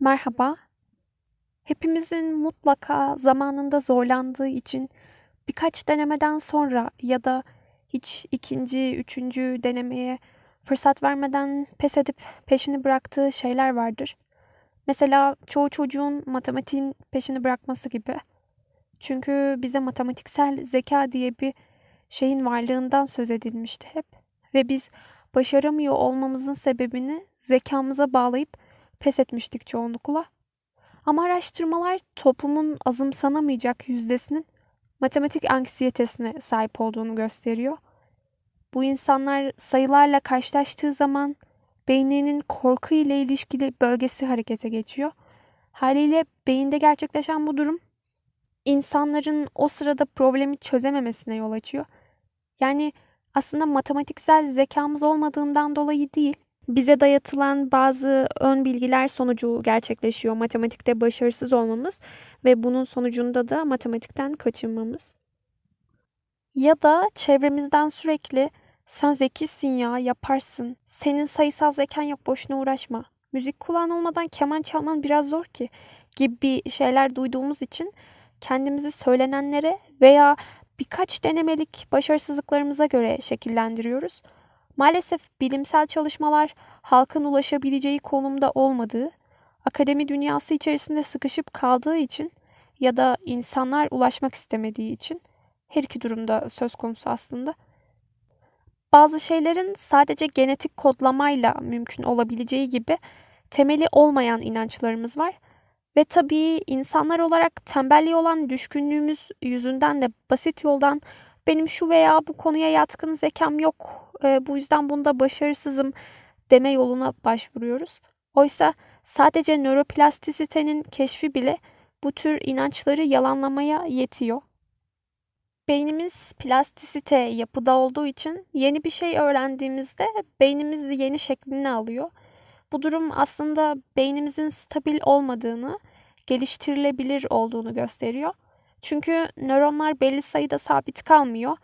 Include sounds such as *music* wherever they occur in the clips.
Merhaba. Hepimizin mutlaka zamanında zorlandığı için birkaç denemeden sonra ya da hiç ikinci, üçüncü denemeye fırsat vermeden pes edip peşini bıraktığı şeyler vardır. Mesela çoğu çocuğun matematiğin peşini bırakması gibi. Çünkü bize matematiksel zeka diye bir şeyin varlığından söz edilmişti hep. Ve biz başaramıyor olmamızın sebebini zekamıza bağlayıp pes etmiştik çoğunlukla. Ama araştırmalar toplumun azımsanamayacak yüzdesinin matematik anksiyetesine sahip olduğunu gösteriyor. Bu insanlar sayılarla karşılaştığı zaman beyninin korku ile ilişkili bölgesi harekete geçiyor. Haliyle beyinde gerçekleşen bu durum insanların o sırada problemi çözememesine yol açıyor. Yani aslında matematiksel zekamız olmadığından dolayı değil, bize dayatılan bazı ön bilgiler sonucu gerçekleşiyor. Matematikte başarısız olmamız ve bunun sonucunda da matematikten kaçınmamız. Ya da çevremizden sürekli sen zekisin ya yaparsın, senin sayısal zekan yok boşuna uğraşma, müzik kulağın olmadan keman çalman biraz zor ki gibi şeyler duyduğumuz için kendimizi söylenenlere veya birkaç denemelik başarısızlıklarımıza göre şekillendiriyoruz. Maalesef bilimsel çalışmalar halkın ulaşabileceği konumda olmadığı, akademi dünyası içerisinde sıkışıp kaldığı için ya da insanlar ulaşmak istemediği için her iki durumda söz konusu aslında. Bazı şeylerin sadece genetik kodlamayla mümkün olabileceği gibi temeli olmayan inançlarımız var. Ve tabii insanlar olarak tembelliğe olan düşkünlüğümüz yüzünden de basit yoldan benim şu veya bu konuya yatkın zekam yok, e, bu yüzden bunda başarısızım deme yoluna başvuruyoruz. Oysa sadece nöroplastisitenin keşfi bile bu tür inançları yalanlamaya yetiyor. Beynimiz plastisite yapıda olduğu için yeni bir şey öğrendiğimizde beynimiz yeni şeklini alıyor. Bu durum aslında beynimizin stabil olmadığını, geliştirilebilir olduğunu gösteriyor. Çünkü nöronlar belli sayıda sabit kalmıyor.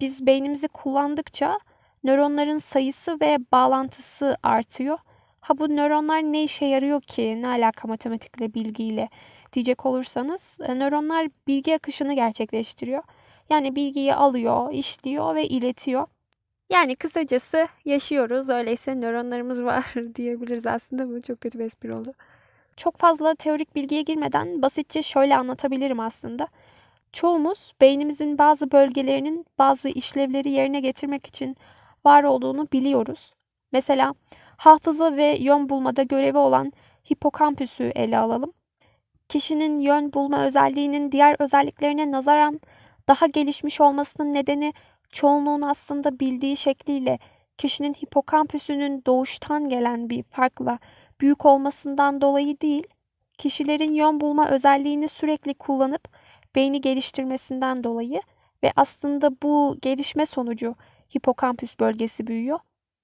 Biz beynimizi kullandıkça nöronların sayısı ve bağlantısı artıyor. Ha bu nöronlar ne işe yarıyor ki? Ne alaka matematikle, bilgiyle diyecek olursanız e, nöronlar bilgi akışını gerçekleştiriyor. Yani bilgiyi alıyor, işliyor ve iletiyor. Yani kısacası yaşıyoruz. Öyleyse nöronlarımız var *laughs* diyebiliriz aslında. Bu çok kötü bir espri oldu. Çok fazla teorik bilgiye girmeden basitçe şöyle anlatabilirim aslında. Çoğumuz beynimizin bazı bölgelerinin bazı işlevleri yerine getirmek için var olduğunu biliyoruz. Mesela hafıza ve yön bulmada görevi olan hipokampüsü ele alalım. Kişinin yön bulma özelliğinin diğer özelliklerine nazaran daha gelişmiş olmasının nedeni çoğunluğun aslında bildiği şekliyle kişinin hipokampüsünün doğuştan gelen bir farkla büyük olmasından dolayı değil, kişilerin yön bulma özelliğini sürekli kullanıp beyni geliştirmesinden dolayı ve aslında bu gelişme sonucu hipokampüs bölgesi büyüyor.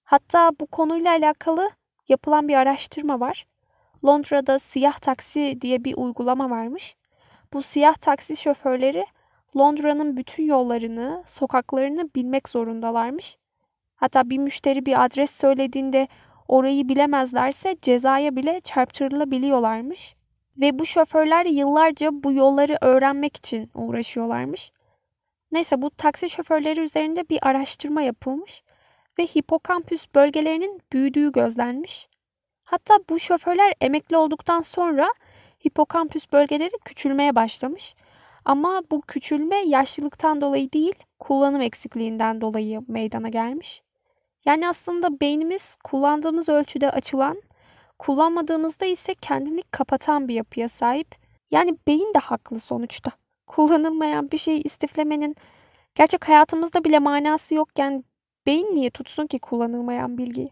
Hatta bu konuyla alakalı yapılan bir araştırma var. Londra'da siyah taksi diye bir uygulama varmış. Bu siyah taksi şoförleri Londra'nın bütün yollarını, sokaklarını bilmek zorundalarmış. Hatta bir müşteri bir adres söylediğinde orayı bilemezlerse cezaya bile çarptırılabiliyorlarmış. Ve bu şoförler yıllarca bu yolları öğrenmek için uğraşıyorlarmış. Neyse bu taksi şoförleri üzerinde bir araştırma yapılmış ve hipokampüs bölgelerinin büyüdüğü gözlenmiş. Hatta bu şoförler emekli olduktan sonra hipokampüs bölgeleri küçülmeye başlamış. Ama bu küçülme yaşlılıktan dolayı değil, kullanım eksikliğinden dolayı meydana gelmiş. Yani aslında beynimiz kullandığımız ölçüde açılan, kullanmadığımızda ise kendini kapatan bir yapıya sahip. Yani beyin de haklı sonuçta. Kullanılmayan bir şeyi istiflemenin gerçek hayatımızda bile manası yokken beyin niye tutsun ki kullanılmayan bilgiyi?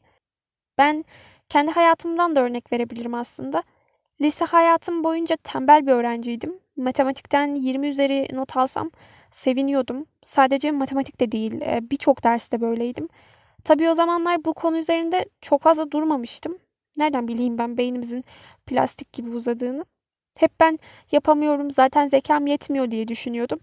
Ben kendi hayatımdan da örnek verebilirim aslında. Lise hayatım boyunca tembel bir öğrenciydim. Matematikten 20 üzeri not alsam seviniyordum. Sadece matematik de değil, e, birçok derste böyleydim. Tabii o zamanlar bu konu üzerinde çok fazla durmamıştım. Nereden bileyim ben beynimizin plastik gibi uzadığını. Hep ben yapamıyorum zaten zekam yetmiyor diye düşünüyordum.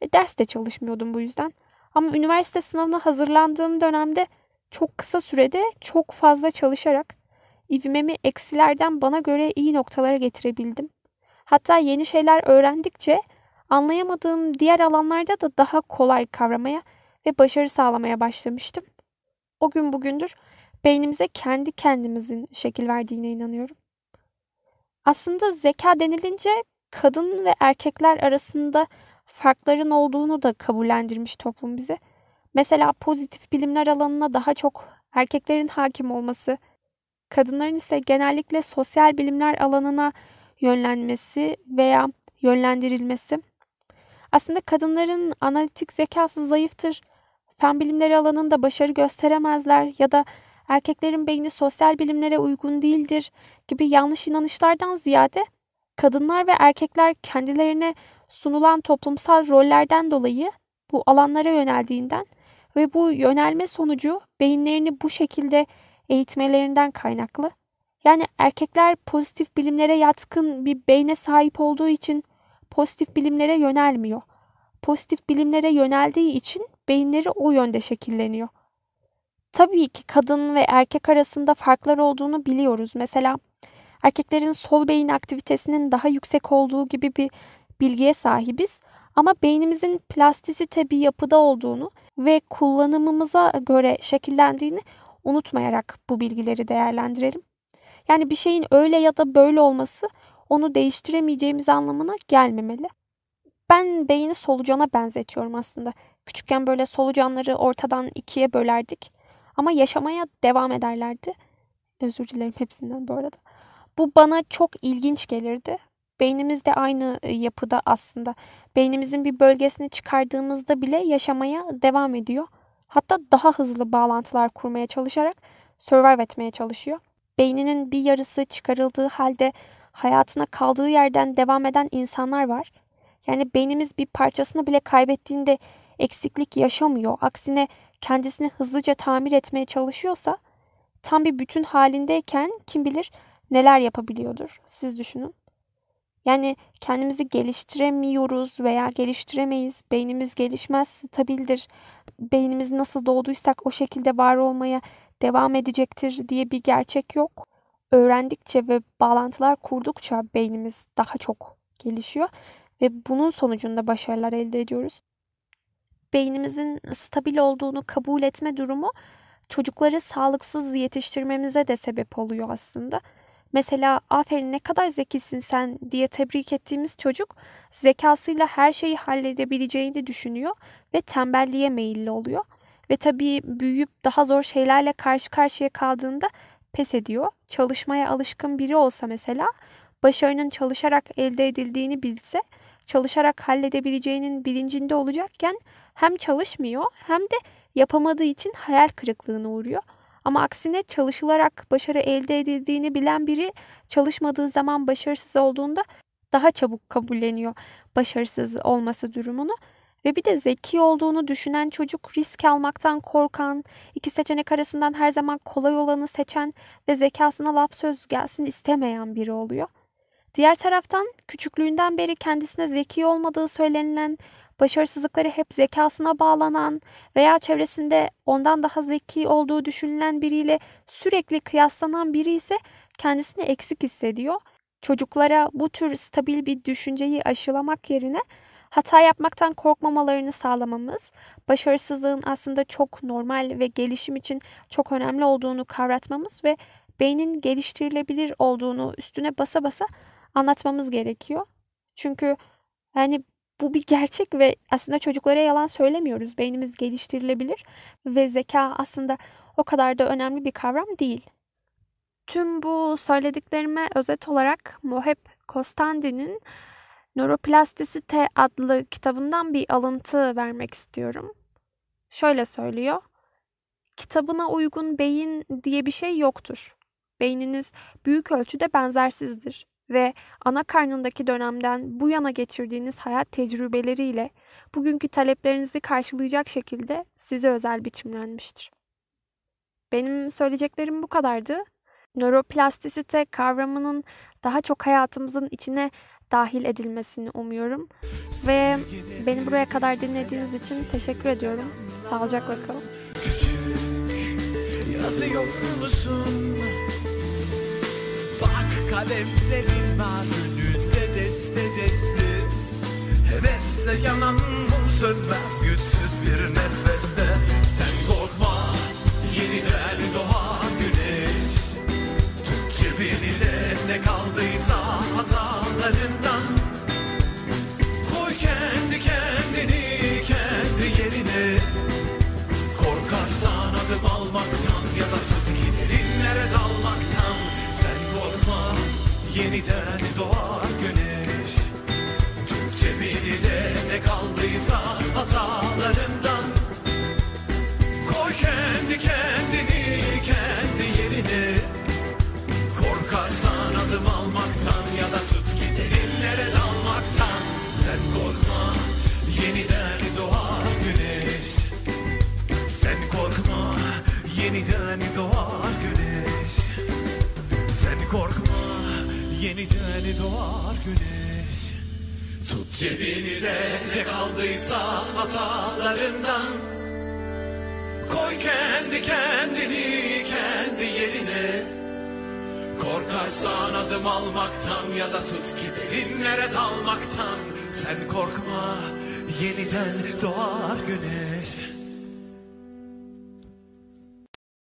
E, ders de çalışmıyordum bu yüzden. Ama üniversite sınavına hazırlandığım dönemde çok kısa sürede çok fazla çalışarak ivmemi eksilerden bana göre iyi noktalara getirebildim. Hatta yeni şeyler öğrendikçe anlayamadığım diğer alanlarda da daha kolay kavramaya ve başarı sağlamaya başlamıştım. O gün bugündür beynimize kendi kendimizin şekil verdiğine inanıyorum. Aslında zeka denilince kadın ve erkekler arasında farkların olduğunu da kabullendirmiş toplum bize. Mesela pozitif bilimler alanına daha çok erkeklerin hakim olması, kadınların ise genellikle sosyal bilimler alanına yönlenmesi veya yönlendirilmesi. Aslında kadınların analitik zekası zayıftır, fen bilimleri alanında başarı gösteremezler ya da erkeklerin beyni sosyal bilimlere uygun değildir gibi yanlış inanışlardan ziyade kadınlar ve erkekler kendilerine sunulan toplumsal rollerden dolayı bu alanlara yöneldiğinden ve bu yönelme sonucu beyinlerini bu şekilde eğitmelerinden kaynaklı. Yani erkekler pozitif bilimlere yatkın bir beyne sahip olduğu için pozitif bilimlere yönelmiyor. Pozitif bilimlere yöneldiği için beyinleri o yönde şekilleniyor. Tabii ki kadın ve erkek arasında farklar olduğunu biliyoruz. Mesela erkeklerin sol beyin aktivitesinin daha yüksek olduğu gibi bir bilgiye sahibiz. Ama beynimizin plastisite bir yapıda olduğunu ve kullanımımıza göre şekillendiğini unutmayarak bu bilgileri değerlendirelim. Yani bir şeyin öyle ya da böyle olması onu değiştiremeyeceğimiz anlamına gelmemeli. Ben beyni solucana benzetiyorum aslında. Küçükken böyle solucanları ortadan ikiye bölerdik. Ama yaşamaya devam ederlerdi. Özür dilerim hepsinden bu arada. Bu bana çok ilginç gelirdi. Beynimiz de aynı e, yapıda aslında. Beynimizin bir bölgesini çıkardığımızda bile yaşamaya devam ediyor. Hatta daha hızlı bağlantılar kurmaya çalışarak survive etmeye çalışıyor. Beyninin bir yarısı çıkarıldığı halde hayatına kaldığı yerden devam eden insanlar var. Yani beynimiz bir parçasını bile kaybettiğinde eksiklik yaşamıyor. Aksine kendisini hızlıca tamir etmeye çalışıyorsa tam bir bütün halindeyken kim bilir neler yapabiliyordur. Siz düşünün. Yani kendimizi geliştiremiyoruz veya geliştiremeyiz. Beynimiz gelişmez, stabildir. Beynimiz nasıl doğduysak o şekilde var olmaya devam edecektir diye bir gerçek yok. Öğrendikçe ve bağlantılar kurdukça beynimiz daha çok gelişiyor ve bunun sonucunda başarılar elde ediyoruz. Beynimizin stabil olduğunu kabul etme durumu çocukları sağlıksız yetiştirmemize de sebep oluyor aslında. Mesela aferin ne kadar zekisin sen diye tebrik ettiğimiz çocuk zekasıyla her şeyi halledebileceğini düşünüyor ve tembelliğe meyilli oluyor. Ve tabii büyüyüp daha zor şeylerle karşı karşıya kaldığında pes ediyor. Çalışmaya alışkın biri olsa mesela başarının çalışarak elde edildiğini bilse çalışarak halledebileceğinin bilincinde olacakken hem çalışmıyor hem de yapamadığı için hayal kırıklığına uğruyor. Ama aksine çalışılarak başarı elde edildiğini bilen biri çalışmadığı zaman başarısız olduğunda daha çabuk kabulleniyor başarısız olması durumunu. Ve bir de zeki olduğunu düşünen çocuk risk almaktan korkan, iki seçenek arasından her zaman kolay olanı seçen ve zekasına laf söz gelsin istemeyen biri oluyor. Diğer taraftan küçüklüğünden beri kendisine zeki olmadığı söylenilen, başarısızlıkları hep zekasına bağlanan veya çevresinde ondan daha zeki olduğu düşünülen biriyle sürekli kıyaslanan biri ise kendisini eksik hissediyor. Çocuklara bu tür stabil bir düşünceyi aşılamak yerine hata yapmaktan korkmamalarını sağlamamız, başarısızlığın aslında çok normal ve gelişim için çok önemli olduğunu kavratmamız ve beynin geliştirilebilir olduğunu üstüne basa basa anlatmamız gerekiyor. Çünkü yani bu bir gerçek ve aslında çocuklara yalan söylemiyoruz. Beynimiz geliştirilebilir ve zeka aslında o kadar da önemli bir kavram değil. Tüm bu söylediklerime özet olarak Moheb Kostandi'nin Nöroplastisite adlı kitabından bir alıntı vermek istiyorum. Şöyle söylüyor. Kitabına uygun beyin diye bir şey yoktur. Beyniniz büyük ölçüde benzersizdir ve ana karnındaki dönemden bu yana geçirdiğiniz hayat tecrübeleriyle bugünkü taleplerinizi karşılayacak şekilde size özel biçimlenmiştir. Benim söyleyeceklerim bu kadardı. Nöroplastisite kavramının daha çok hayatımızın içine dahil edilmesini umuyorum. Ve beni buraya kadar dinlediğiniz için teşekkür ediyorum. Sağlıcakla kalın. Küçük yazıyor musun? Kalemlerin önünde deste deste. Hevesle yanan mum sönmez güçsüz bir nefeste. Sen korkma yeniden doğar güneş. Tut cebini de ne kaldıysa hatalarından. Koy kendi kendini yeniden doğar güneş. Tut cebini de ne kaldıysa hatalarından Koy kendi kendini kendi yerine. Korkarsan adım almaktan ya da tut ki derinlere dalmaktan. Sen korkma yeniden doğar güneş